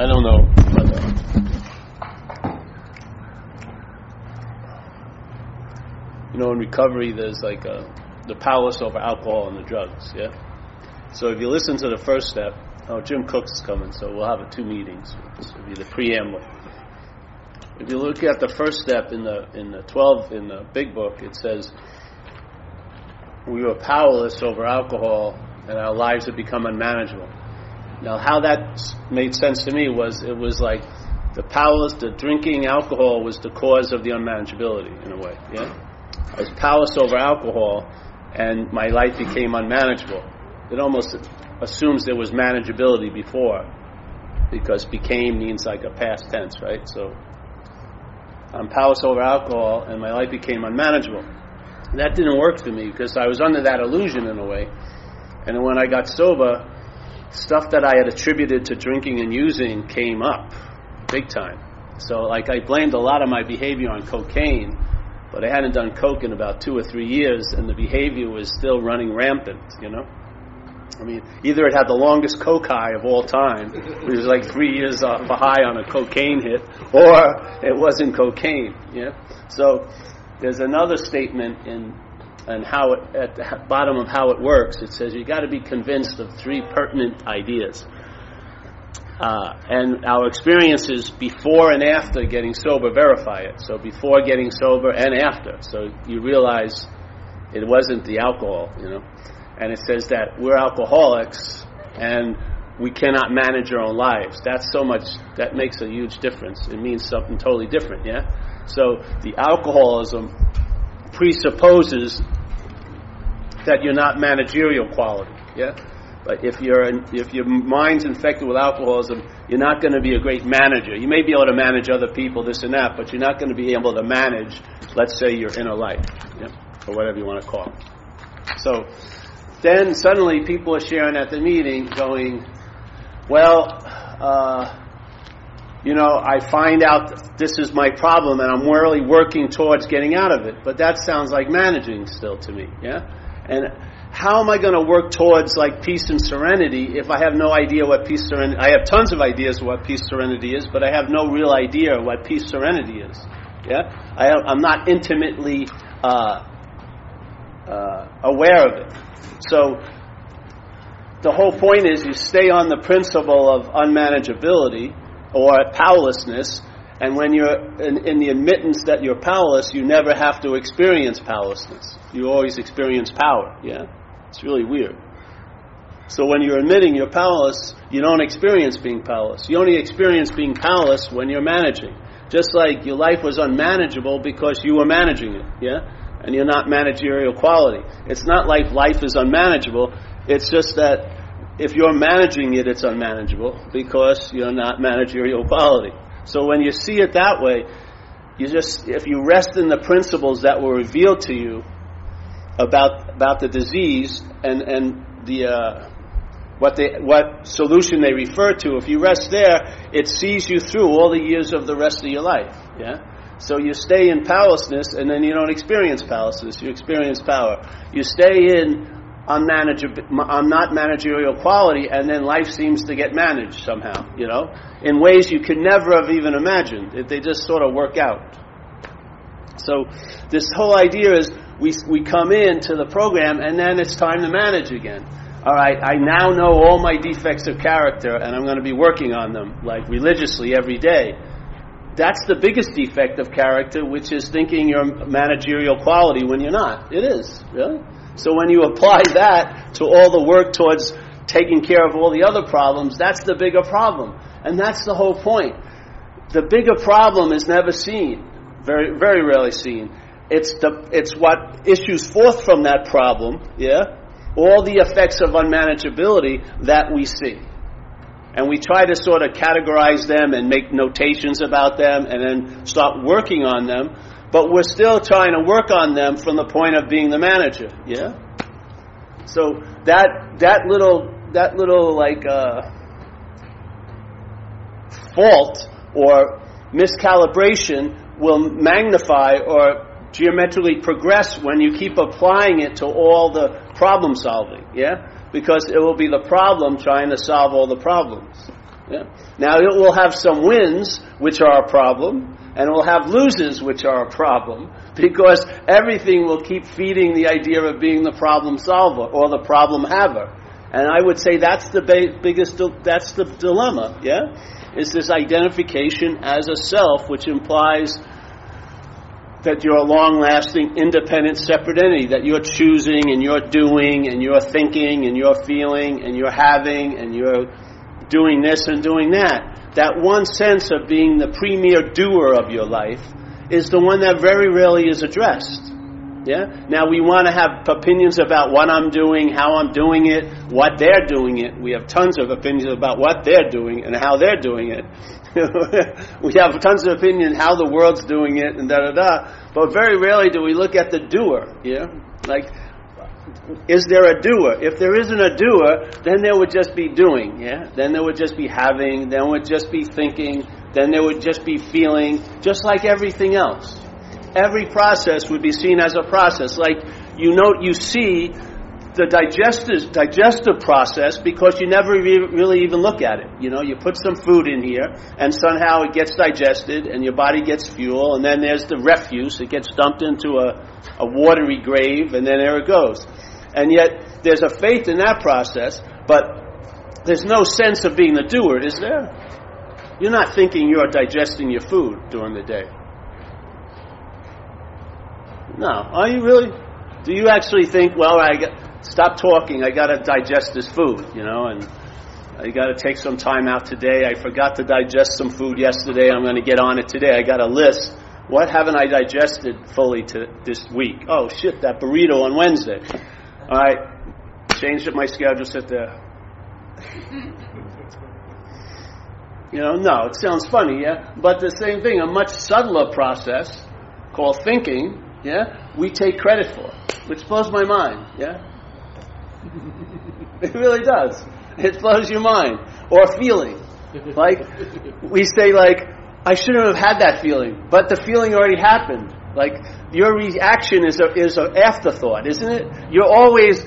I don't know. But, uh, you know, in recovery, there's like uh, the powerless over alcohol and the drugs. Yeah. So if you listen to the first step, oh, Jim Cook's coming, so we'll have two meetings. This will be the preamble. If you look at the first step in the in the twelve in the big book, it says we were powerless over alcohol and our lives had become unmanageable. Now, how that made sense to me was it was like the powerless, the drinking alcohol was the cause of the unmanageability in a way. Yeah, I was powerless over alcohol, and my life became unmanageable. It almost assumes there was manageability before, because became means like a past tense, right? So I'm powerless over alcohol, and my life became unmanageable. That didn't work for me because I was under that illusion in a way. And when I got sober, stuff that I had attributed to drinking and using came up big time. So, like, I blamed a lot of my behavior on cocaine, but I hadn't done coke in about two or three years, and the behavior was still running rampant, you know? I mean, either it had the longest coke high of all time, which was like three years off a high on a cocaine hit, or it wasn't cocaine, yeah? So, there's another statement in and how it, at the bottom of how it works, it says you got to be convinced of three pertinent ideas. Uh, and our experiences before and after getting sober verify it. So before getting sober and after. So you realize it wasn't the alcohol, you know. And it says that we're alcoholics and we cannot manage our own lives. That's so much, that makes a huge difference. It means something totally different, yeah? So the alcoholism presupposes that you're not managerial quality. Yeah, but if your if your mind's infected with alcoholism, you're not going to be a great manager. You may be able to manage other people, this and that, but you're not going to be able to manage, let's say, your inner life, yeah? or whatever you want to call it. So then suddenly people are sharing at the meeting, going, "Well." Uh, you know, I find out this is my problem and I'm really working towards getting out of it. But that sounds like managing still to me, yeah? And how am I going to work towards like peace and serenity if I have no idea what peace serenity? I have tons of ideas what peace serenity is, but I have no real idea what peace serenity is. Yeah, I, am not intimately uh, uh, aware of it. So the whole point is you stay on the principle of unmanageability or powerlessness and when you're in, in, the admittance that you're powerless, you never have to experience powerlessness. You always experience power. Yeah? It's really weird. So when you're admitting you're powerless, you don't experience being powerless. You only experience being powerless when you're managing. Just like your life was unmanageable because you were managing it. Yeah? And you're not managerial quality. It's not like life is unmanageable. It's just that if you're managing it, it's unmanageable because you're not managerial quality. So when you see it that way, you just if you rest in the principles that were revealed to you about about the disease and and the uh, what they what solution they refer to, if you rest there, it sees you through all the years of the rest of your life. Yeah. So you stay in powerlessness, and then you don't experience powerlessness. You experience power. You stay in unmanageable, I'm not managerial quality, and then life seems to get managed somehow, you know, in ways you could never have even imagined. They just sort of work out. So this whole idea is we, we come into the program and then it's time to manage again. All right, I now know all my defects of character and I'm going to be working on them like religiously every day. That's the biggest defect of character, which is thinking you're managerial quality when you're not. It is, really. So when you apply that to all the work towards taking care of all the other problems, that's the bigger problem. And that's the whole point. The bigger problem is never seen, very, very rarely seen. It's, the, it's what issues forth from that problem, yeah? All the effects of unmanageability that we see. And we try to sort of categorize them and make notations about them and then start working on them but we're still trying to work on them from the point of being the manager. Yeah. So that that little that little like uh, fault or miscalibration will magnify or geometrically progress when you keep applying it to all the problem solving. Yeah, because it will be the problem trying to solve all the problems. Yeah? Now it will have some wins, which are a problem, and it will have loses, which are a problem, because everything will keep feeding the idea of being the problem solver or the problem haver. And I would say that's the ba- biggest, that's the dilemma, yeah? Is this identification as a self, which implies that you're a long lasting, independent, separate entity, that you're choosing and you're doing and you're thinking and you're feeling and you're having and you're doing this and doing that. That one sense of being the premier doer of your life is the one that very rarely is addressed. Yeah? Now we want to have opinions about what I'm doing, how I'm doing it, what they're doing it. We have tons of opinions about what they're doing and how they're doing it. we have tons of opinion how the world's doing it and da da da. But very rarely do we look at the doer. Yeah, like is there a doer? If there isn't a doer, then there would just be doing. Yeah, then there would just be having. Then would just be thinking. Then there would just be feeling. Just like everything else, every process would be seen as a process. Like you note, you see the digestive, digestive process because you never re- really even look at it. You know, you put some food in here and somehow it gets digested and your body gets fuel and then there's the refuse. It gets dumped into a, a watery grave and then there it goes. And yet there's a faith in that process, but there's no sense of being the doer, is there? You're not thinking you're digesting your food during the day. No. Are you really? Do you actually think, well, I got, stop talking. I got to digest this food, you know, and I got to take some time out today. I forgot to digest some food yesterday. I'm going to get on it today. I got a list. What haven't I digested fully to this week? Oh shit, that burrito on Wednesday. Right, changed up my schedule. Sit there. You know, no, it sounds funny, yeah. But the same thing, a much subtler process called thinking, yeah, we take credit for, which blows my mind, yeah. It really does. It blows your mind. Or feeling. Like, we say like, I shouldn't have had that feeling, but the feeling already happened. Like, your reaction is a, is an afterthought, isn't it? You're always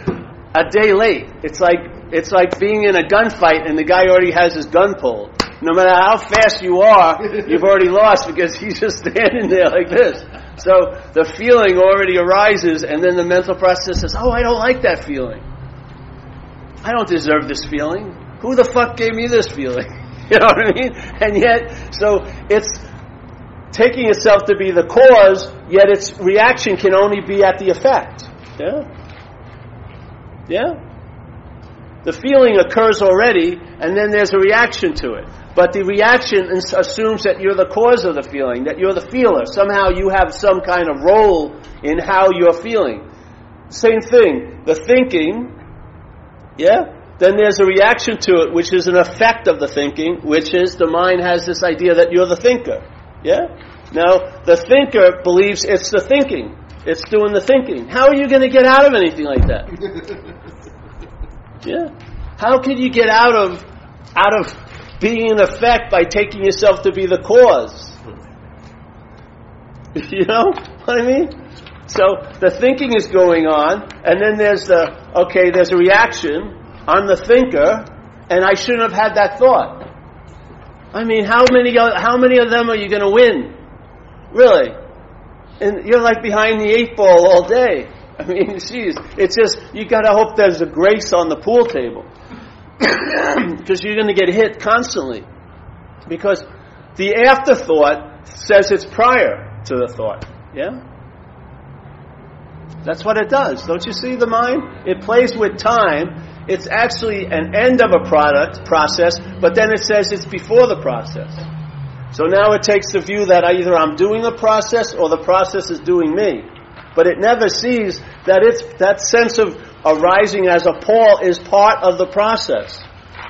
a day late. It's like, it's like being in a gunfight and the guy already has his gun pulled. No matter how fast you are, you've already lost because he's just standing there like this. So the feeling already arises and then the mental process says, oh, I don't like that feeling. I don't deserve this feeling. Who the fuck gave me this feeling? You know what I mean? And yet, so it's taking itself to be the cause, yet its reaction can only be at the effect. Yeah? Yeah? The feeling occurs already, and then there's a reaction to it. But the reaction assumes that you're the cause of the feeling, that you're the feeler. Somehow you have some kind of role in how you're feeling. Same thing. The thinking yeah? Then there's a reaction to it, which is an effect of the thinking, which is the mind has this idea that you're the thinker. Yeah? Now, the thinker believes it's the thinking. It's doing the thinking. How are you going to get out of anything like that? yeah? How can you get out of out of being an effect by taking yourself to be the cause? you know what I mean? So the thinking is going on, and then there's the, okay, there's a reaction. I'm the thinker, and I shouldn't have had that thought. I mean, how many, how many of them are you going to win? Really? And you're like behind the eight ball all day. I mean, geez, it's just, you gotta hope there's a grace on the pool table. Because you're gonna get hit constantly. Because the afterthought says it's prior to the thought. Yeah? That's what it does. Don't you see the mind? It plays with time. It's actually an end of a product process, but then it says it's before the process. So now it takes the view that either I'm doing the process or the process is doing me. But it never sees that it's that sense of arising as a Paul is part of the process.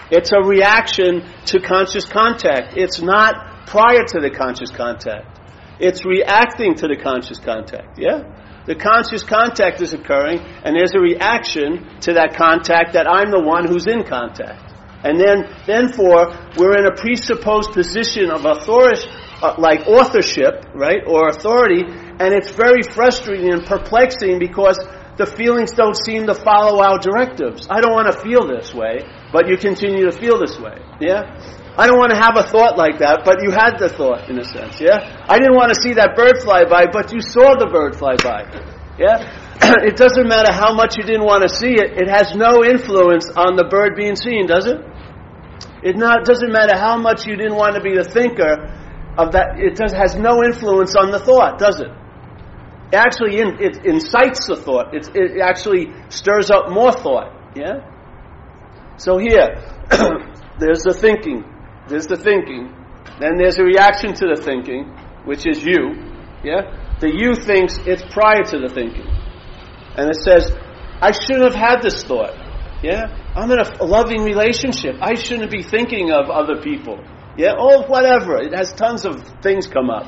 It's a reaction to conscious contact. It's not prior to the conscious contact. It's reacting to the conscious contact. Yeah? The conscious contact is occurring, and there's a reaction to that contact that I'm the one who's in contact. And then, for, we're in a presupposed position of authority, uh, like authorship, right, or authority, and it's very frustrating and perplexing because the feelings don't seem to follow our directives. I don't want to feel this way, but you continue to feel this way. Yeah? I don't want to have a thought like that, but you had the thought in a sense. Yeah? I didn't want to see that bird fly by, but you saw the bird fly by. Yeah? it doesn't matter how much you didn't want to see it, it has no influence on the bird being seen, does it? It not, doesn't matter how much you didn't want to be the thinker of that, it does, has no influence on the thought, does it? It actually in, it incites the thought. It, it actually stirs up more thought. Yeah? So here, there's the thinking. There's the thinking. Then there's a reaction to the thinking, which is you. Yeah? The you thinks it's prior to the thinking. And it says, I shouldn't have had this thought. Yeah? I'm in a loving relationship. I shouldn't be thinking of other people. Yeah? Oh, whatever. It has tons of things come up.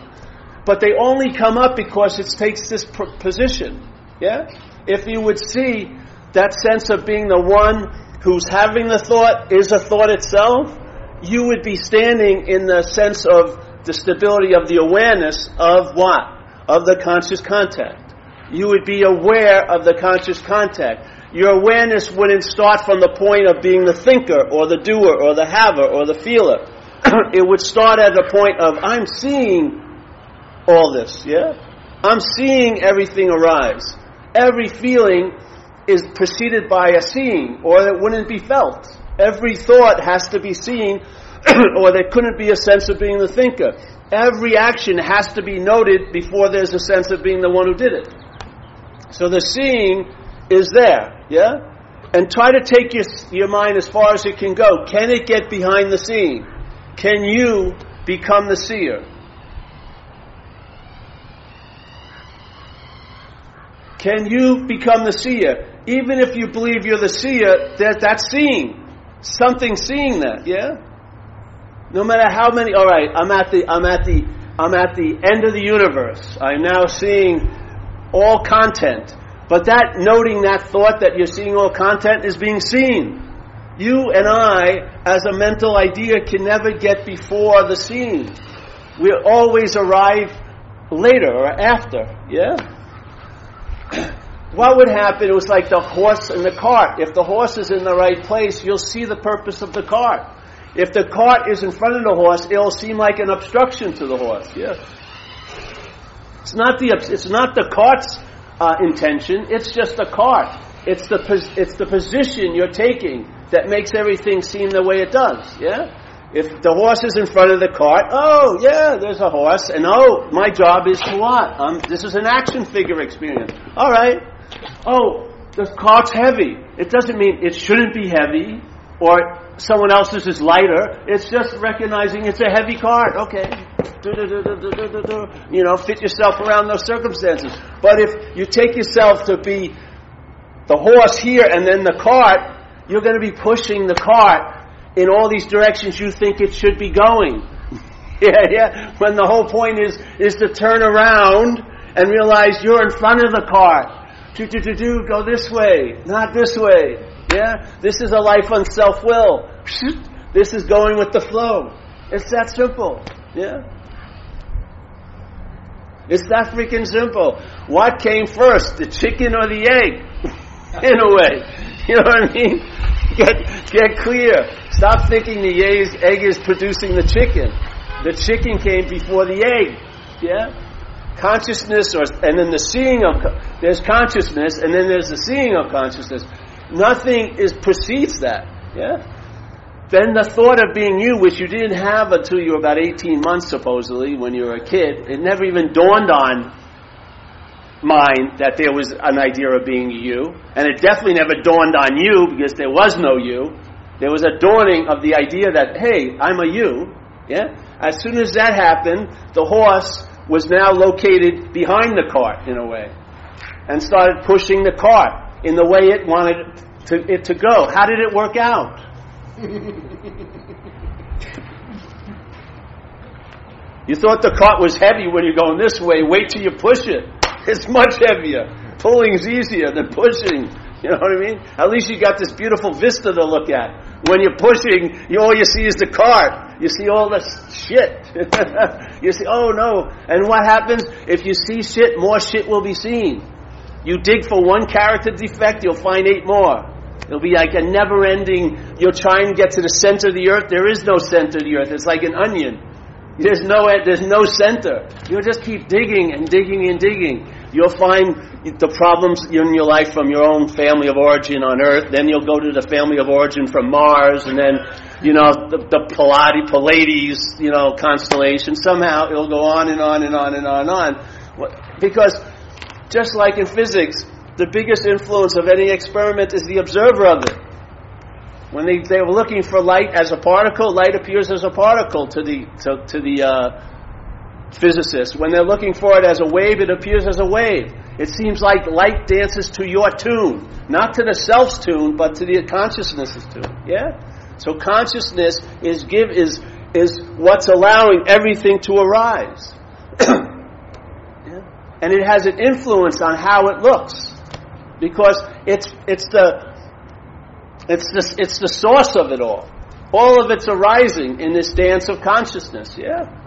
But they only come up because it takes this position. Yeah? If you would see that sense of being the one who's having the thought is a thought itself, you would be standing in the sense of the stability of the awareness of what? Of the conscious contact. You would be aware of the conscious contact. Your awareness wouldn't start from the point of being the thinker or the doer or the haver or the feeler. it would start at the point of I'm seeing all this, yeah? I'm seeing everything arise. Every feeling is preceded by a seeing, or it wouldn't be felt. Every thought has to be seen, or there couldn't be a sense of being the thinker. Every action has to be noted before there's a sense of being the one who did it. So the seeing is there, yeah? And try to take your, your mind as far as it can go. Can it get behind the seeing? Can you become the seer? Can you become the seer? Even if you believe you're the seer, that, that's seeing. Something seeing that, yeah? No matter how many, alright, I'm at the, I'm at the, I'm at the end of the universe. I'm now seeing all content. But that, noting that thought that you're seeing all content is being seen. You and I, as a mental idea, can never get before the scene. We always arrive later or after, yeah? what would happen? It was like the horse and the cart. If the horse is in the right place, you'll see the purpose of the cart. If the cart is in front of the horse, it'll seem like an obstruction to the horse. Yeah. It's not the it's not the cart's uh, intention. It's just the cart. It's the it's the position you're taking that makes everything seem the way it does. Yeah. If the horse is in front of the cart, oh yeah, there's a horse, and oh, my job is to what? Um, this is an action figure experience. All right. Oh, the cart's heavy. It doesn't mean it shouldn't be heavy, or someone else's is lighter. It's just recognizing it's a heavy cart. Okay. You know, fit yourself around those circumstances. But if you take yourself to be the horse here and then the cart, you're going to be pushing the cart in all these directions you think it should be going. yeah, yeah. When the whole point is, is to turn around and realize you're in front of the cart. Do, do, do, do, go this way, not this way. Yeah? This is a life on self-will. This is going with the flow. It's that simple. Yeah? It's that freaking simple. What came first, the chicken or the egg? In a way. You know what I mean? Get, get clear. Stop thinking the egg is producing the chicken. The chicken came before the egg. Yeah? Consciousness, or, and then the seeing of, there's consciousness, and then there's the seeing of consciousness. Nothing is precedes that. Yeah? Then the thought of being you, which you didn't have until you were about 18 months, supposedly, when you were a kid, it never even dawned on mind that there was an idea of being you. And it definitely never dawned on you because there was no you. There was a dawning of the idea that, hey, I'm a you. Yeah? As soon as that happened, the horse was now located behind the cart, in a way, and started pushing the cart in the way it wanted to, it to go. How did it work out? you thought the cart was heavy when you're going this way. Wait till you push it. It's much heavier. Pulling's easier than pushing. You know what I mean? At least you got this beautiful vista to look at. When you're pushing, you, all you see is the cart. You see all this shit. you see, oh no. And what happens? If you see shit, more shit will be seen. You dig for one character defect, you'll find eight more. It'll be like a never ending, you'll try and get to the center of the earth. There is no center of the earth. It's like an onion. There's no, there's no center. You'll just keep digging and digging and digging. You'll find the problems in your life from your own family of origin on earth. Then you'll go to the family of origin from Mars and then, you know, the, the Pleiades, you know, constellation. Somehow it'll go on and on and on and on and on. Because just like in physics, the biggest influence of any experiment is the observer of it. When they, they were looking for light as a particle, light appears as a particle to the, to, to the uh, physicist. When they're looking for it as a wave, it appears as a wave. It seems like light dances to your tune, not to the self's tune, but to the consciousness's tune. Yeah? So consciousness is give is is what's allowing everything to arise. yeah? And it has an influence on how it looks because it's it's the it's the it's the source of it all. All of it's arising in this dance of consciousness. Yeah.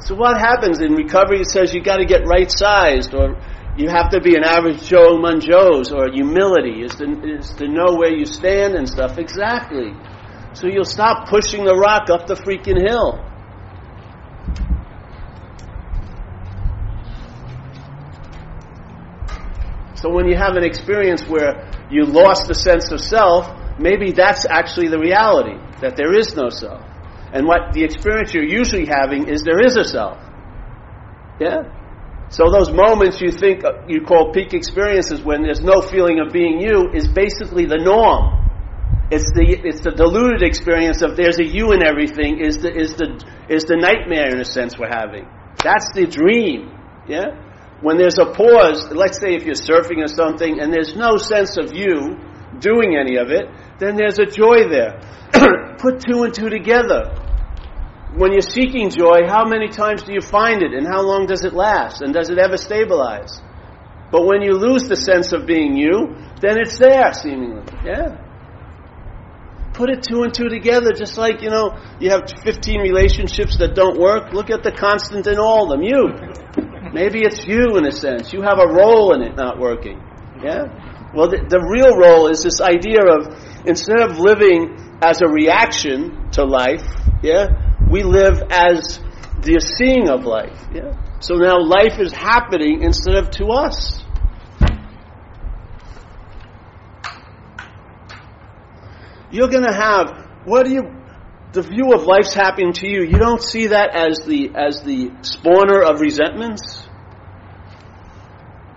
So what happens in recovery? It says you got to get right sized, or you have to be an average Joe among Joes, or humility is to is to know where you stand and stuff exactly. So you'll stop pushing the rock up the freaking hill. So when you have an experience where you lost the sense of self, maybe that's actually the reality, that there is no self. And what the experience you're usually having is there is a self. Yeah? So those moments you think uh, you call peak experiences when there's no feeling of being you is basically the norm. It's the it's the diluted experience of there's a you in everything is the is the is the nightmare in a sense we're having. That's the dream. Yeah? when there's a pause, let's say if you're surfing or something and there's no sense of you doing any of it, then there's a joy there. Put two and two together. When you're seeking joy, how many times do you find it and how long does it last and does it ever stabilize? But when you lose the sense of being you, then it's there seemingly. Yeah. Put it two and two together, just like, you know, you have 15 relationships that don't work. Look at the constant in all of them, you. Maybe it's you in a sense. You have a role in it not working. Yeah? Well, the, the real role is this idea of instead of living as a reaction to life, yeah, we live as the seeing of life. Yeah? So now life is happening instead of to us. You're going to have, what do you, the view of life's happening to you, you don't see that as the, as the spawner of resentments?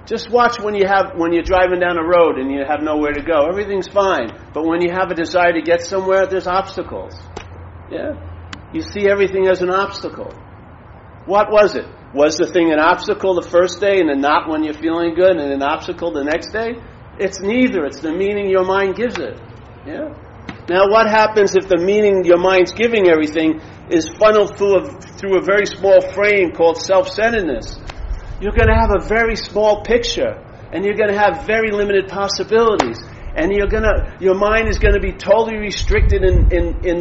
Just watch when you have when you're driving down a road and you have nowhere to go. Everything's fine. But when you have a desire to get somewhere, there's obstacles. Yeah? You see everything as an obstacle. What was it? Was the thing an obstacle the first day and then not when you're feeling good and an obstacle the next day? It's neither. It's the meaning your mind gives it. Yeah? Now what happens if the meaning your mind's giving everything is funneled through a, through a very small frame called self-centeredness? you're going to have a very small picture and you're going to have very limited possibilities and you're to your mind is going to be totally restricted in in in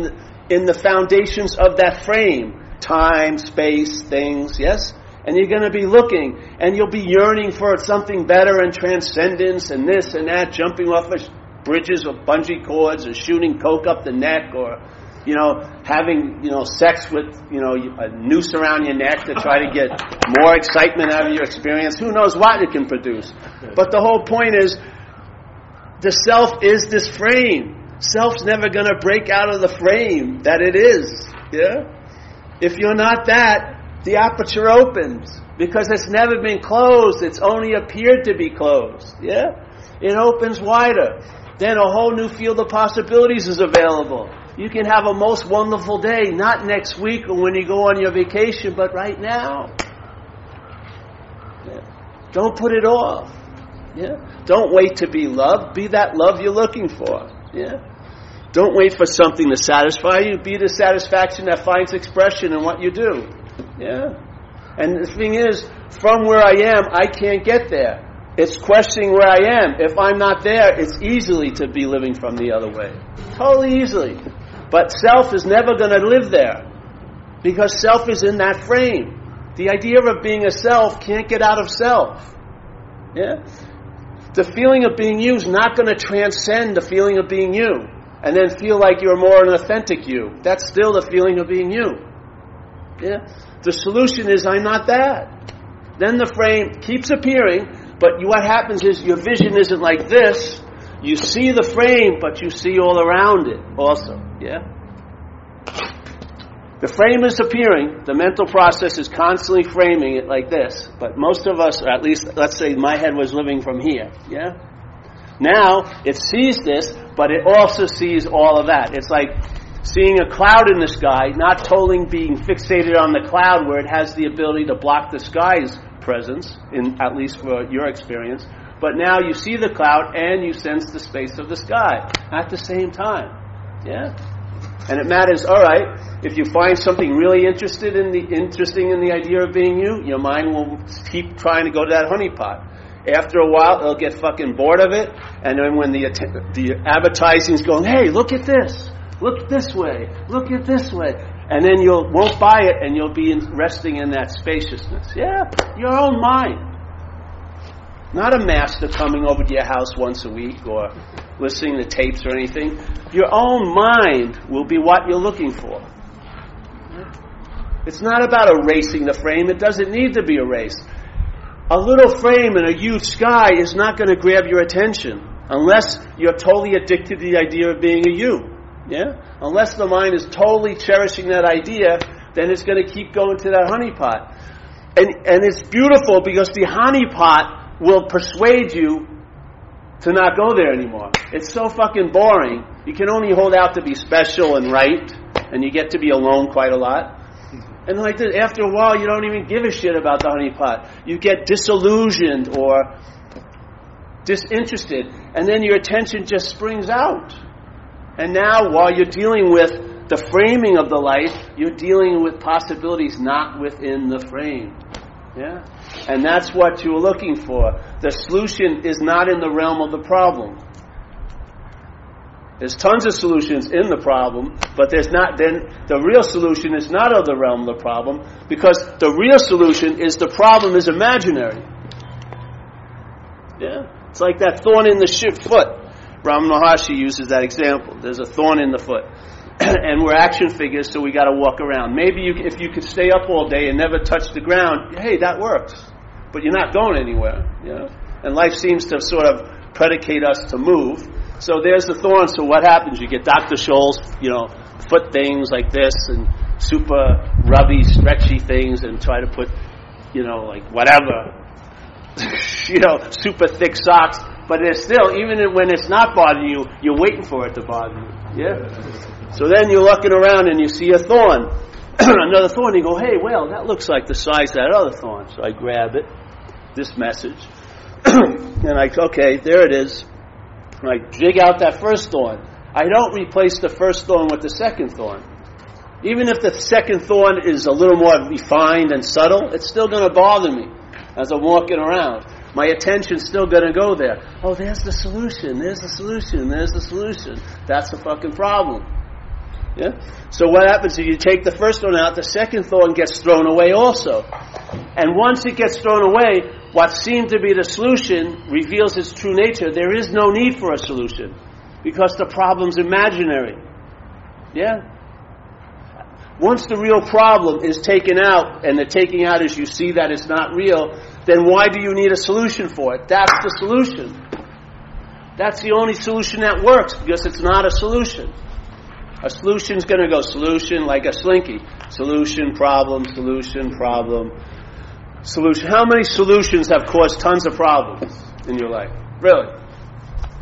in the foundations of that frame time space things yes and you're going to be looking and you'll be yearning for something better and transcendence and this and that jumping off of bridges or bungee cords or shooting coke up the neck or you know, having, you know, sex with, you know, a noose around your neck to try to get more excitement out of your experience. Who knows what it can produce. But the whole point is, the self is this frame. Self's never going to break out of the frame that it is. Yeah? If you're not that, the aperture opens. Because it's never been closed, it's only appeared to be closed. Yeah? It opens wider. Then a whole new field of possibilities is available. You can have a most wonderful day, not next week or when you go on your vacation, but right now. Yeah. Don't put it off. Yeah. Don't wait to be loved. Be that love you're looking for. Yeah. Don't wait for something to satisfy you. Be the satisfaction that finds expression in what you do. Yeah. And the thing is, from where I am, I can't get there. It's questioning where I am. If I'm not there, it's easily to be living from the other way. Totally easily. But self is never going to live there because self is in that frame. The idea of being a self can't get out of self. Yeah? The feeling of being you is not going to transcend the feeling of being you and then feel like you're more an authentic you. That's still the feeling of being you. Yeah? The solution is I'm not that. Then the frame keeps appearing, but what happens is your vision isn't like this. You see the frame, but you see all around it also. Yeah? The frame is appearing. The mental process is constantly framing it like this. But most of us, or at least, let's say my head was living from here. Yeah? Now, it sees this, but it also sees all of that. It's like seeing a cloud in the sky, not totally being fixated on the cloud where it has the ability to block the sky's presence, in, at least for your experience. But now you see the cloud and you sense the space of the sky at the same time. Yeah? And it matters, all right, if you find something really interested in the, interesting in the idea of being you, your mind will keep trying to go to that honeypot. After a while, it'll get fucking bored of it, and then when the, the advertising's going, hey, look at this, look this way, look at this way, and then you won't buy it, and you'll be in, resting in that spaciousness. Yeah, your own mind. Not a master coming over to your house once a week or listening to tapes or anything. Your own mind will be what you're looking for. It's not about erasing the frame. It doesn't need to be erased. A little frame in a huge sky is not going to grab your attention unless you're totally addicted to the idea of being a you. Yeah? Unless the mind is totally cherishing that idea, then it's going to keep going to that honeypot. And, and it's beautiful because the honeypot will persuade you to not go there anymore. It's so fucking boring. You can only hold out to be special and right, and you get to be alone quite a lot. And like this, after a while, you don't even give a shit about the honeypot. You get disillusioned or disinterested, and then your attention just springs out. And now, while you're dealing with the framing of the life, you're dealing with possibilities not within the frame. Yeah? And that's what you're looking for. The solution is not in the realm of the problem. There's tons of solutions in the problem, but there's not then the real solution is not of the realm of the problem because the real solution is the problem is imaginary. Yeah? It's like that thorn in the foot. Ram Maharshi uses that example. There's a thorn in the foot. and we're action figures, so we got to walk around. Maybe you, if you could stay up all day and never touch the ground, hey, that works. But you're not going anywhere, you know. And life seems to sort of predicate us to move. So there's the thorn. So what happens? You get Dr. Scholl's, you know, foot things like this and super rubby, stretchy things, and try to put, you know, like whatever, you know, super thick socks. But it's still, even when it's not bothering you, you're waiting for it to bother you. Yeah. So then you're looking around and you see a thorn, another thorn. You go, hey, well, that looks like the size of that other thorn. So I grab it, this message, and I, okay, there it is. And I dig out that first thorn. I don't replace the first thorn with the second thorn. Even if the second thorn is a little more refined and subtle, it's still going to bother me as I'm walking around. My attention's still going to go there. Oh, there's the solution. There's the solution. There's the solution. That's the fucking problem. Yeah? So what happens if you take the first thorn out, the second thorn gets thrown away also. And once it gets thrown away, what seemed to be the solution reveals its true nature. There is no need for a solution because the problem's imaginary. Yeah? Once the real problem is taken out, and the taking out is you see that it's not real, then why do you need a solution for it? That's the solution. That's the only solution that works because it's not a solution. A solution is going to go solution like a slinky. Solution, problem, solution, problem, solution. How many solutions have caused tons of problems in your life? Really?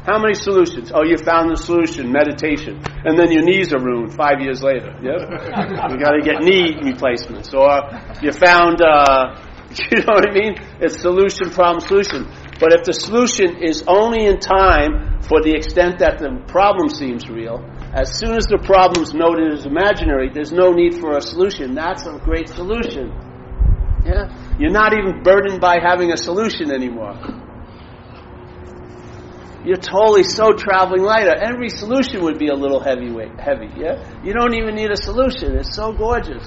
How many solutions? Oh, you found the solution, meditation. And then your knees are ruined five years later. Yep. you got to get knee replacements. Or you found, uh, you know what I mean? It's solution, problem, solution. But if the solution is only in time for the extent that the problem seems real, as soon as the problem is noted as imaginary, there's no need for a solution. That's a great solution. Yeah? You're not even burdened by having a solution anymore. You're totally so traveling lighter. Every solution would be a little heavyweight, heavy. Yeah, you don't even need a solution. It's so gorgeous.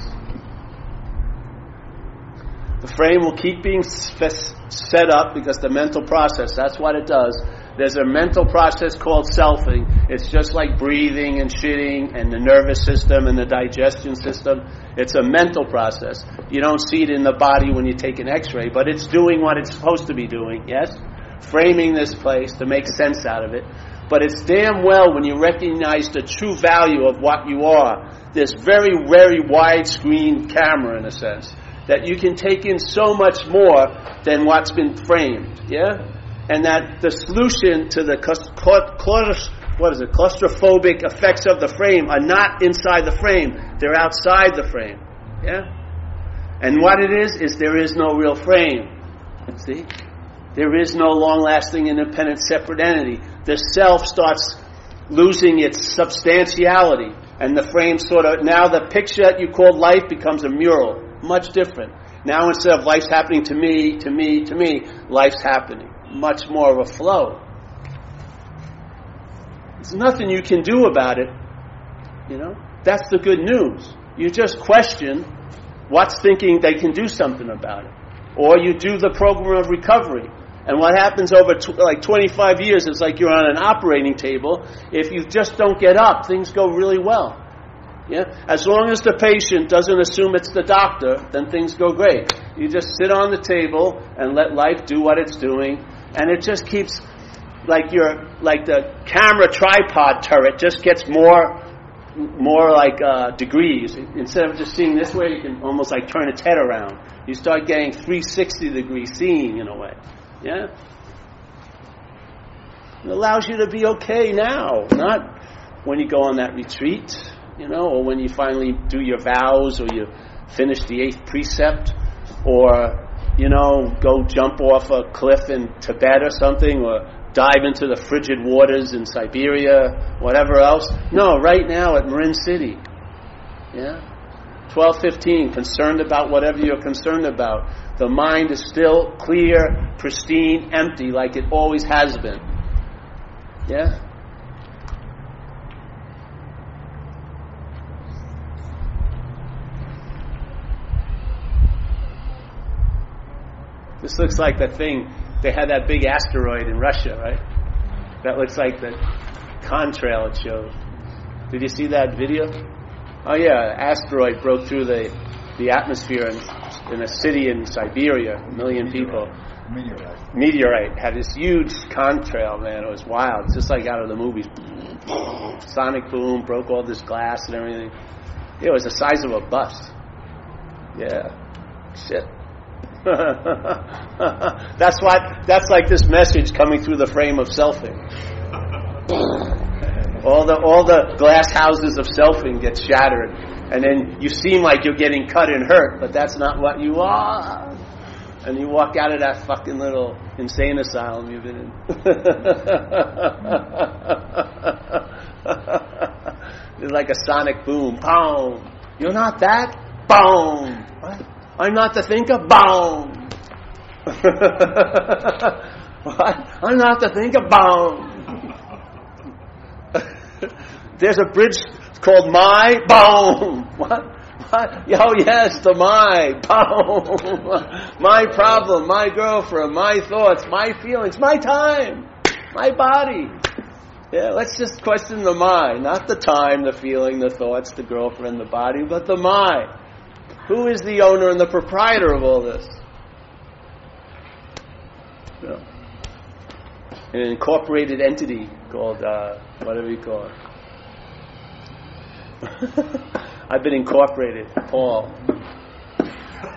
The frame will keep being set up because the mental process, that's what it does. There's a mental process called selfing. It's just like breathing and shitting and the nervous system and the digestion system. It's a mental process. You don't see it in the body when you take an x-ray, but it's doing what it's supposed to be doing, yes? Framing this place to make sense out of it. But it's damn well when you recognize the true value of what you are. This very, very widescreen camera, in a sense, that you can take in so much more than what's been framed. Yeah? And that the solution to the what is it, claustrophobic effects of the frame are not inside the frame, they're outside the frame. Yeah? And what it is, is there is no real frame. See? There is no long lasting, independent, separate entity. The self starts losing its substantiality. And the frame sort of, now the picture that you called life becomes a mural. Much different. Now instead of life's happening to me, to me, to me, life's happening. Much more of a flow. There's nothing you can do about it. You know? That's the good news. You just question what's thinking they can do something about it. Or you do the program of recovery. And what happens over tw- like 25 years is like you're on an operating table. If you just don't get up, things go really well. Yeah? As long as the patient doesn't assume it's the doctor, then things go great. You just sit on the table and let life do what it's doing, and it just keeps like your like the camera tripod turret just gets more more like uh, degrees. Instead of just seeing this way, you can almost like turn its head around. You start getting 360 degree seeing in a way. Yeah? It allows you to be okay now, not when you go on that retreat, you know, or when you finally do your vows or you finish the eighth precept or, you know, go jump off a cliff in Tibet or something or dive into the frigid waters in Siberia, whatever else. No, right now at Marin City. Yeah? 1215, concerned about whatever you're concerned about. The mind is still clear, pristine, empty, like it always has been. Yeah? This looks like the thing, they had that big asteroid in Russia, right? That looks like the contrail it showed. Did you see that video? Oh yeah, asteroid broke through the, the atmosphere and in a city in Siberia, a million people. Meteorite. Meteorite had this huge contrail, man. It was wild. It's just like out of the movies. Sonic boom, broke all this glass and everything. It was the size of a bus. Yeah. Shit. that's what that's like this message coming through the frame of selfing. all the all the glass houses of selfing get shattered and then you seem like you're getting cut and hurt, but that's not what you are. And you walk out of that fucking little insane asylum you've been in. it's like a sonic boom. Boom. You're not that? Boom. What? I'm not the thinker? Boom. what? I'm not the thinker? Boom. There's a bridge called my. What? what? Oh yes, the my boom. my problem, my girlfriend, my thoughts, my feelings, my time, my body. Yeah, let's just question the my, not the time, the feeling, the thoughts, the girlfriend, the body, but the my. Who is the owner and the proprietor of all this? An incorporated entity called uh, whatever you call it. I've been incorporated, Paul.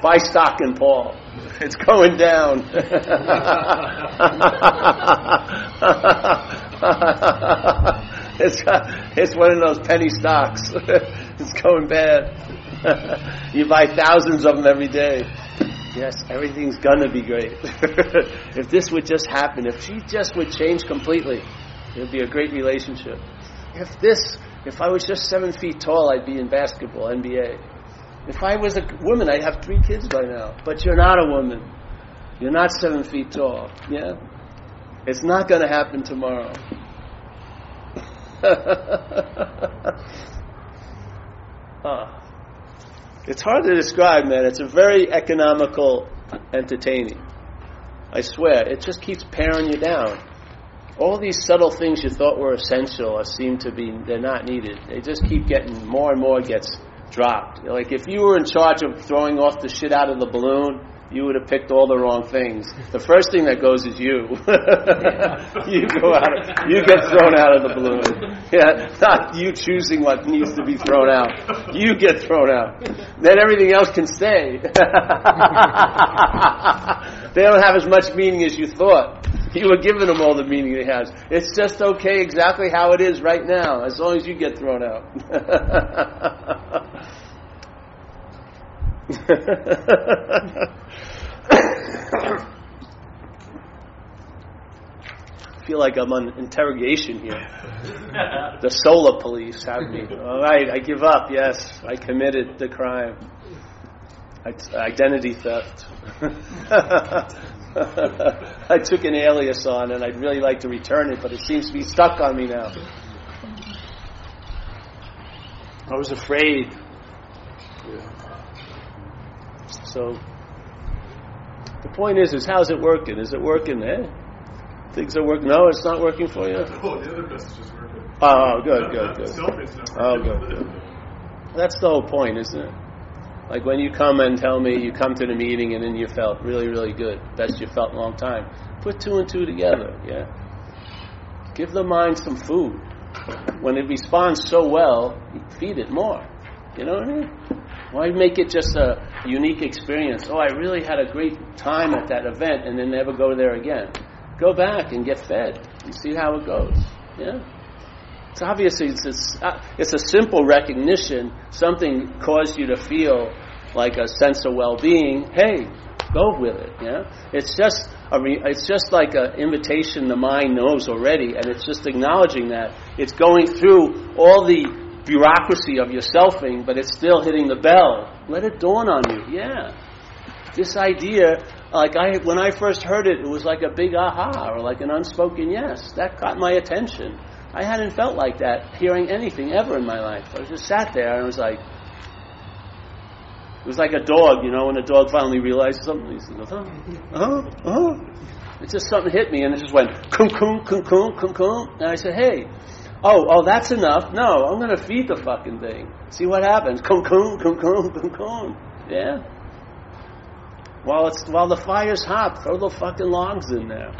Buy stock in Paul. It's going down. it's, it's one of those penny stocks. it's going bad. you buy thousands of them every day. Yes, everything's gonna be great. if this would just happen, if she just would change completely, it would be a great relationship. If this if I was just seven feet tall, I'd be in basketball, NBA. If I was a woman, I'd have three kids by now. But you're not a woman. You're not seven feet tall. Yeah? It's not to happen tomorrow. ah. It's hard to describe, man. It's a very economical entertaining. I swear, it just keeps paring you down. All these subtle things you thought were essential or seem to be, they're not needed. They just keep getting, more and more gets dropped. Like if you were in charge of throwing off the shit out of the balloon, you would have picked all the wrong things. The first thing that goes is you. you go out, you get thrown out of the balloon. Yeah, not you choosing what needs to be thrown out. You get thrown out. Then everything else can stay. they don't have as much meaning as you thought. You were giving them all the meaning it has. It's just okay exactly how it is right now, as long as you get thrown out. feel like I'm on interrogation here. the solar police have me. All right, I give up. Yes, I committed the crime. Identity theft. I took an alias on, and I'd really like to return it, but it seems to be stuck on me now. I was afraid. So the point is, is how's it working? Is it working? Eh? Things are working. No, it's not working for you. Oh, the other message is working. Oh, good, good, good. Oh, good, good. That's the whole point, isn't it? Like when you come and tell me you come to the meeting and then you felt really, really good, best you felt in a long time. Put two and two together, yeah. Give the mind some food. When it responds so well, feed it more. You know what I mean? Why make it just a unique experience? Oh, I really had a great time at that event and then never go there again. Go back and get fed and see how it goes. Yeah? It's obviously it's a, uh, it's a simple recognition. Something caused you to feel like a sense of well-being. Hey, go with it. Yeah, it's just a re, it's just like an invitation the mind knows already, and it's just acknowledging that it's going through all the bureaucracy of your selfing, but it's still hitting the bell. Let it dawn on you. Yeah, this idea. Like I, when I first heard it, it was like a big aha or like an unspoken yes. That caught my attention. I hadn't felt like that hearing anything ever in my life. I just sat there and was like, it was like a dog, you know, when a dog finally realizes something. He goes, oh, huh, huh. Uh-huh. It just something hit me and it just went, kum, kum, kum, kum, kum, kum. And I said, hey, oh, oh, that's enough. No, I'm going to feed the fucking thing. See what happens. Kum, kum, kum. Yeah? While, it's, while the fire's hot, throw the fucking logs in there.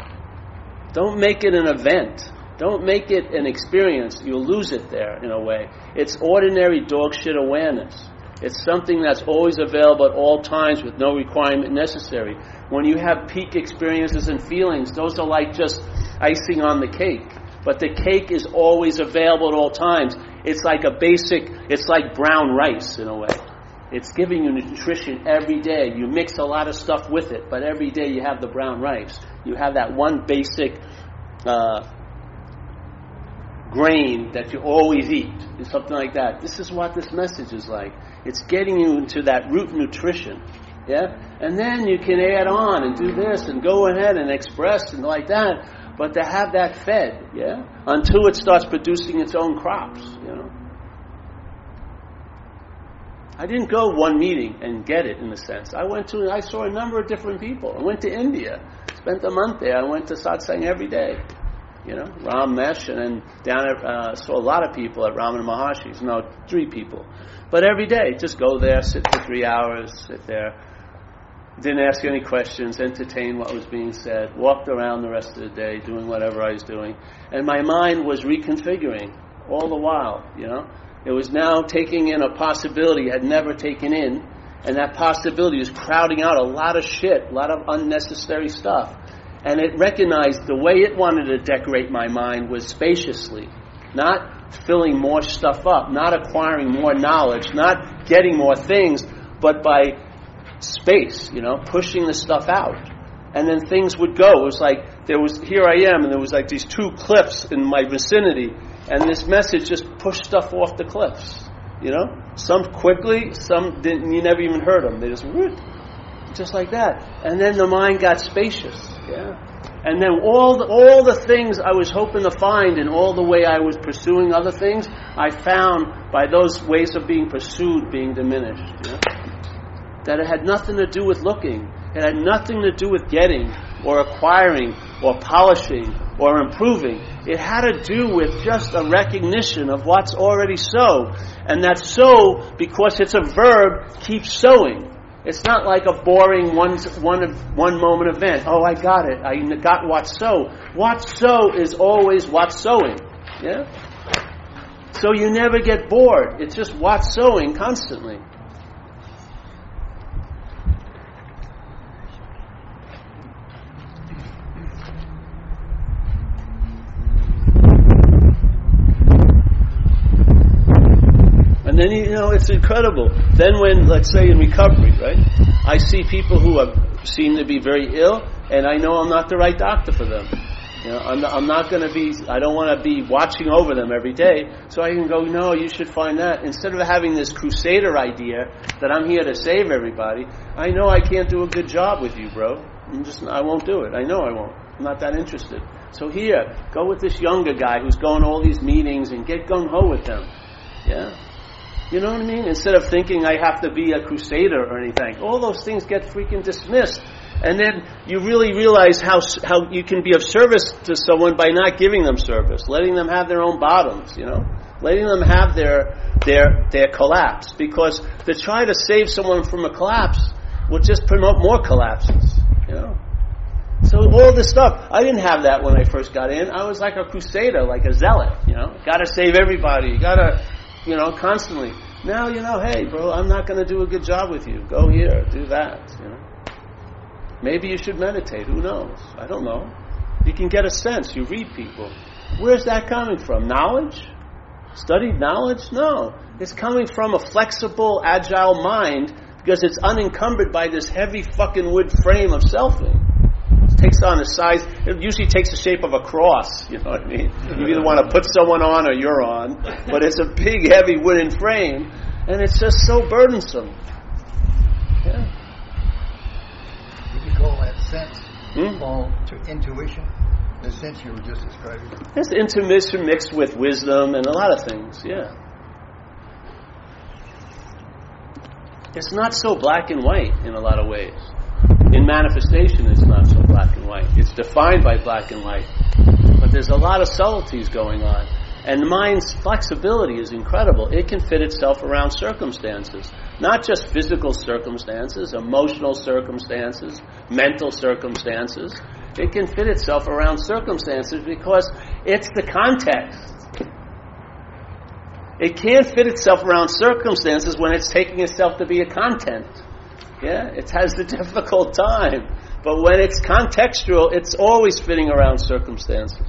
Don't make it an event. Don't make it an experience. You'll lose it there in a way. It's ordinary dog shit awareness. It's something that's always available at all times with no requirement necessary. When you have peak experiences and feelings, those are like just icing on the cake. But the cake is always available at all times. It's like a basic, it's like brown rice in a way. It's giving you nutrition every day. You mix a lot of stuff with it, but every day you have the brown rice. You have that one basic uh, grain that you always eat, something like that. This is what this message is like. It's getting you into that root nutrition. Yeah? And then you can add on and do this and go ahead and express and like that. But to have that fed, yeah? Until it starts producing its own crops, you know. I didn't go one meeting and get it in a sense. I went to, I saw a number of different people. I went to India, spent a month there. I went to satsang every day you know, Ramesh, and then down at, uh, saw a lot of people at Ramana Maharshi's, no, three people. But every day, just go there, sit for three hours, sit there. Didn't ask any questions, entertained what was being said, walked around the rest of the day doing whatever I was doing. And my mind was reconfiguring all the while, you know. It was now taking in a possibility I had never taken in, and that possibility was crowding out a lot of shit, a lot of unnecessary stuff and it recognized the way it wanted to decorate my mind was spaciously, not filling more stuff up, not acquiring more knowledge, not getting more things, but by space, you know, pushing the stuff out. And then things would go. It was like there was here I am, and there was like these two cliffs in my vicinity, and this message just pushed stuff off the cliffs. You know, some quickly, some didn't. You never even heard them. They just whoop, Just like that. And then the mind got spacious. Yeah. And then all the, all the things I was hoping to find and all the way I was pursuing other things, I found by those ways of being pursued being diminished. That it had nothing to do with looking. It had nothing to do with getting or acquiring or polishing or improving. It had to do with just a recognition of what's already so. And that so, because it's a verb, keeps sowing. It's not like a boring one, one, one moment event. Oh, I got it. I got what's so. What's so is always what's sowing. Yeah? So you never get bored. It's just what's sowing constantly. It's incredible. Then when let's say in recovery, right? I see people who seem to be very ill, and I know I'm not the right doctor for them. You know, I'm not, not going to be. I don't want to be watching over them every day. So I can go, no, you should find that instead of having this crusader idea that I'm here to save everybody. I know I can't do a good job with you, bro. I'm just I won't do it. I know I won't. I'm not that interested. So here, go with this younger guy who's going to all these meetings and get gung ho with them. Yeah. You know what I mean? Instead of thinking I have to be a crusader or anything, all those things get freaking dismissed. And then you really realize how, how you can be of service to someone by not giving them service, letting them have their own bottoms, you know? Letting them have their, their, their collapse. Because to try to save someone from a collapse will just promote more collapses, you know? So all this stuff, I didn't have that when I first got in. I was like a crusader, like a zealot, you know? Gotta save everybody, gotta you know, constantly. Now, you know, hey, bro, I'm not going to do a good job with you. Go here, do that, you know. Maybe you should meditate. Who knows? I don't know. You can get a sense. You read people. Where's that coming from? Knowledge? Studied knowledge? No. It's coming from a flexible, agile mind because it's unencumbered by this heavy fucking wood frame of selfing takes on the size, it usually takes the shape of a cross, you know what I mean? You either want to put someone on or you're on, but it's a big, heavy wooden frame, and it's just so burdensome. Yeah. Would you call that sense hmm? call to intuition? The sense you were just describing? It's intuition mixed with wisdom and a lot of things, yeah. It's not so black and white in a lot of ways. In manifestation, it's not so black and white. It's defined by black and white. But there's a lot of subtleties going on. And the mind's flexibility is incredible. It can fit itself around circumstances. Not just physical circumstances, emotional circumstances, mental circumstances. It can fit itself around circumstances because it's the context. It can't fit itself around circumstances when it's taking itself to be a content. Yeah, it has the difficult time. But when it's contextual, it's always fitting around circumstances.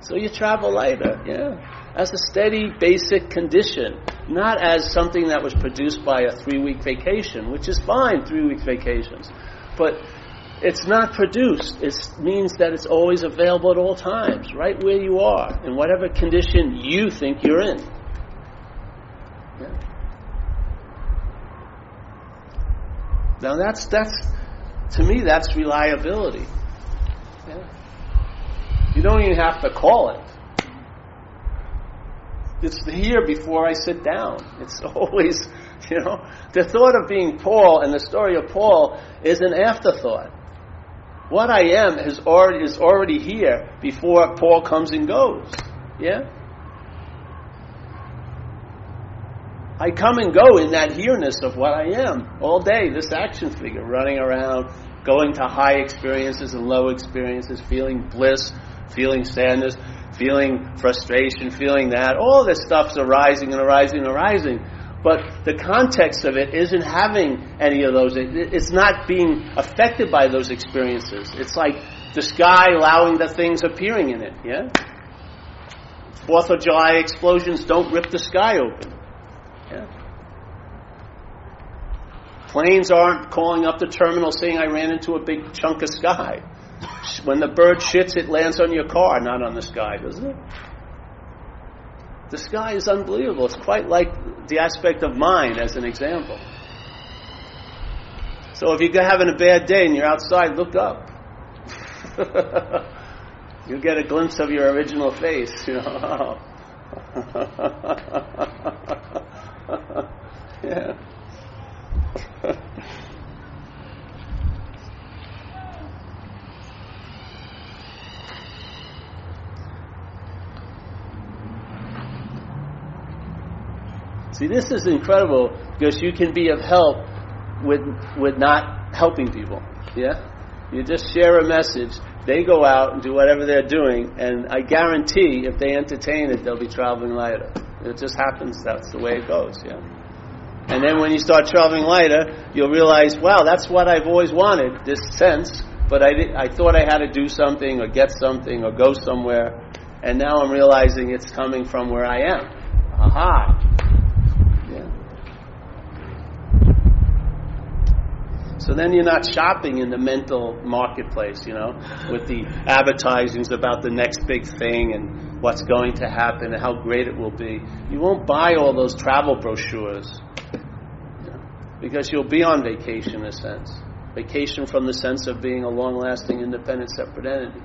So you travel lighter, yeah. As a steady, basic condition, not as something that was produced by a three week vacation, which is fine, three week vacations. But it's not produced. It means that it's always available at all times, right where you are, in whatever condition you think you're in. Now that's that's to me that's reliability. Yeah. You don't even have to call it. It's here before I sit down. It's always, you know, the thought of being Paul and the story of Paul is an afterthought. What I am is already is already here before Paul comes and goes. Yeah? I come and go in that here-ness of what I am all day, this action figure running around, going to high experiences and low experiences, feeling bliss, feeling sadness, feeling frustration, feeling that. All this stuff's arising and arising and arising. But the context of it isn't having any of those. It's not being affected by those experiences. It's like the sky allowing the things appearing in it, yeah? Fourth of July explosions don't rip the sky open. Planes aren't calling up the terminal saying I ran into a big chunk of sky. When the bird shits, it lands on your car, not on the sky, doesn't it? The sky is unbelievable. It's quite like the aspect of mind, as an example. So if you're having a bad day and you're outside, look up. You'll get a glimpse of your original face, you know. yeah. See, this is incredible because you can be of help with with not helping people. Yeah, you just share a message. They go out and do whatever they're doing, and I guarantee if they entertain it, they'll be traveling lighter. It just happens. That's the way it goes. Yeah. And then when you start traveling lighter, you'll realize, wow, that's what I've always wanted. This sense, but I did, I thought I had to do something or get something or go somewhere, and now I'm realizing it's coming from where I am. Aha! So then you're not shopping in the mental marketplace, you know, with the advertisings about the next big thing and what's going to happen and how great it will be. You won't buy all those travel brochures you know, because you'll be on vacation in a sense. Vacation from the sense of being a long lasting, independent, separate entity.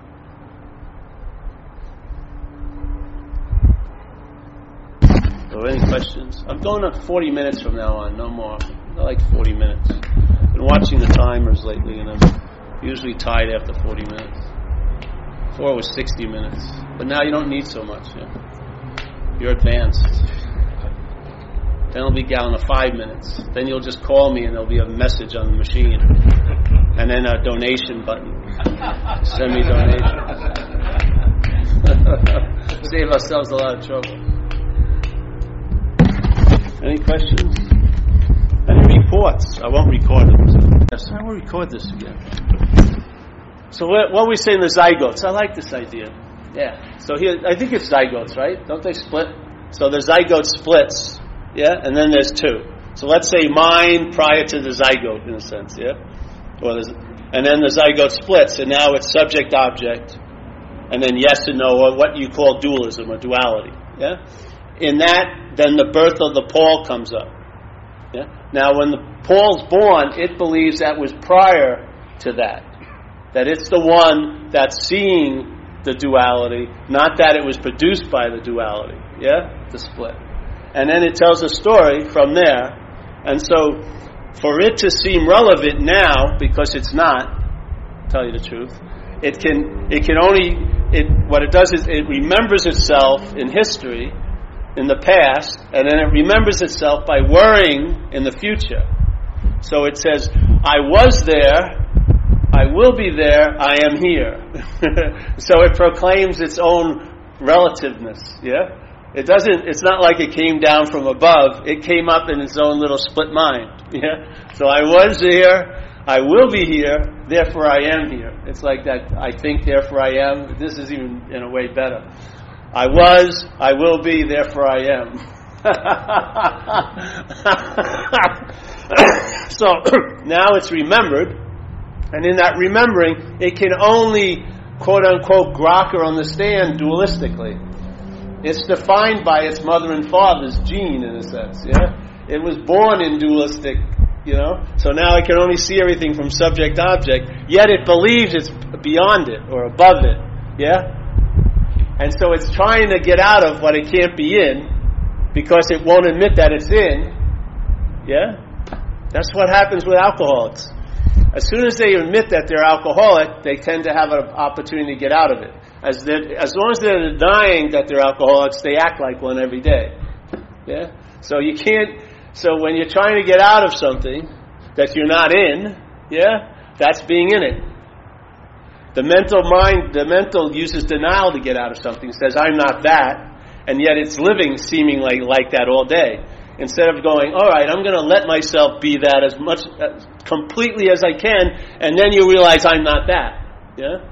So, any questions? I'm going on 40 minutes from now on, no more. I like 40 minutes been watching the timers lately, and I'm usually tied after 40 minutes. Before it was 60 minutes, but now you don't need so much. Yeah. You're advanced. Then it'll be down to five minutes. Then you'll just call me, and there'll be a message on the machine, and then a donation button. Send me donation. Save ourselves a lot of trouble. Any questions? Reports. I won't record it. Yes, I will record this again. So what, what we say in the zygotes? I like this idea. Yeah. So here, I think it's zygotes, right? Don't they split? So the zygote splits, yeah, and then there's two. So let's say mind prior to the zygote, in a sense, yeah, or and then the zygote splits, and now it's subject object, and then yes and no, or what you call dualism or duality, yeah. In that, then the birth of the Paul comes up. Yeah? Now, when Paul's born, it believes that was prior to that. That it's the one that's seeing the duality, not that it was produced by the duality. Yeah? The split. And then it tells a story from there. And so, for it to seem relevant now, because it's not, tell you the truth, it can, it can only, it, what it does is it remembers itself in history in the past, and then it remembers itself by worrying in the future. So it says, I was there, I will be there, I am here. so it proclaims its own relativeness, yeah? It doesn't, it's not like it came down from above, it came up in its own little split mind, yeah? So I was here, I will be here, therefore I am here. It's like that, I think, therefore I am. This is even, in a way, better. I was, I will be, therefore I am. so now it's remembered, and in that remembering, it can only quote unquote grok or understand dualistically. It's defined by its mother and father's gene in a sense, yeah? It was born in dualistic, you know? So now it can only see everything from subject object, yet it believes it's beyond it or above it, yeah? And so it's trying to get out of what it can't be in because it won't admit that it's in. Yeah? That's what happens with alcoholics. As soon as they admit that they're alcoholic, they tend to have an opportunity to get out of it. As, as long as they're denying that they're alcoholics, they act like one every day. Yeah? So you can't, so when you're trying to get out of something that you're not in, yeah, that's being in it. The mental mind, the mental uses denial to get out of something, says, I'm not that, and yet it's living seemingly like that all day. Instead of going, all right, I'm going to let myself be that as much, as completely as I can, and then you realize I'm not that. Yeah?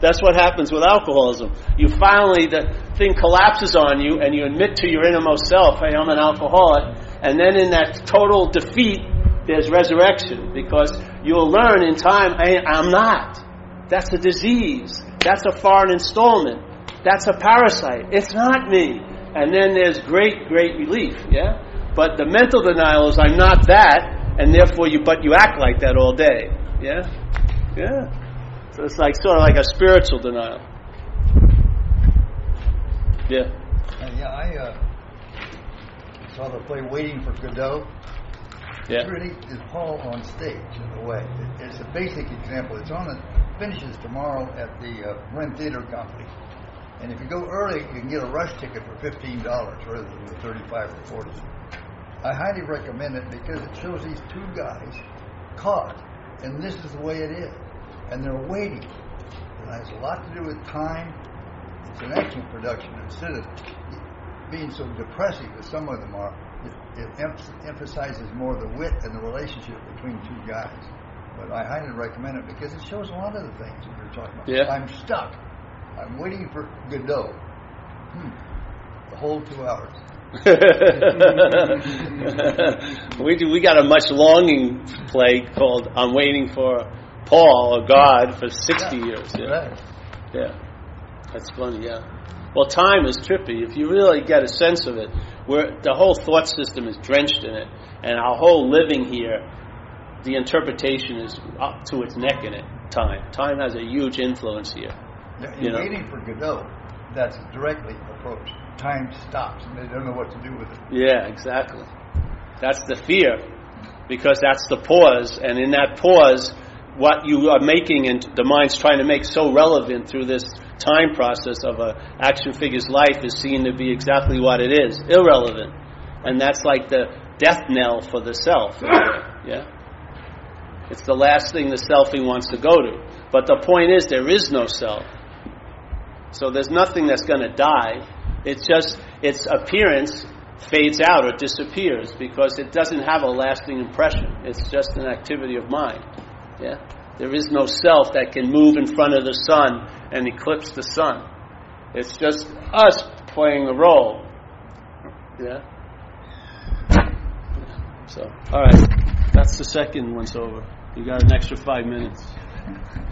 That's what happens with alcoholism. You finally, the thing collapses on you, and you admit to your innermost self, hey, I'm an alcoholic, and then in that total defeat, there's resurrection, because you'll learn in time, hey, I'm not. That's a disease. That's a foreign installment. That's a parasite. It's not me. And then there's great, great relief, yeah? But the mental denial is I'm not that, and therefore you, but you act like that all day. Yeah, yeah. So it's like sort of like a spiritual denial. Yeah. Uh, yeah, I uh, saw the play Waiting for Godot. Yeah. It's really is Paul on stage in a way. It, it's a basic example. It's on the finishes tomorrow at the uh, Wren Theater Company. And if you go early, you can get a rush ticket for fifteen dollars rather than thirty-five or forty. I highly recommend it because it shows these two guys caught, and this is the way it is, and they're waiting. It has a lot to do with time. It's an action production instead of being so depressive as some of them are. It, it em- emphasizes more the wit and the relationship between two guys. But I highly recommend it because it shows a lot of the things that you're talking about. Yeah. I'm stuck. I'm waiting for Godot. Hmm. The whole two hours. we do. We got a much longing play called "I'm Waiting for Paul or God for 60 Yeah. years." Yeah, Right. yeah, that's funny. Yeah. Well, time is trippy. If you really get a sense of it, where the whole thought system is drenched in it, and our whole living here, the interpretation is up to its neck in it. Time. Time has a huge influence here. You in know. waiting for Godot, that's directly approached. Time stops and they don't know what to do with it. Yeah, exactly. That's the fear, because that's the pause, and in that pause, what you are making and the mind's trying to make so relevant through this time process of a action figure's life is seen to be exactly what it is, irrelevant, and that's like the death knell for the self. in a way, Yeah, it's the last thing the selfing wants to go to. But the point is, there is no self. So there's nothing that's going to die. It's just its appearance fades out or disappears because it doesn't have a lasting impression. It's just an activity of mind. Yeah? There is no self that can move in front of the sun and eclipse the sun. It's just us playing a role. Yeah? So, all right. That's the second one's over. You got an extra five minutes.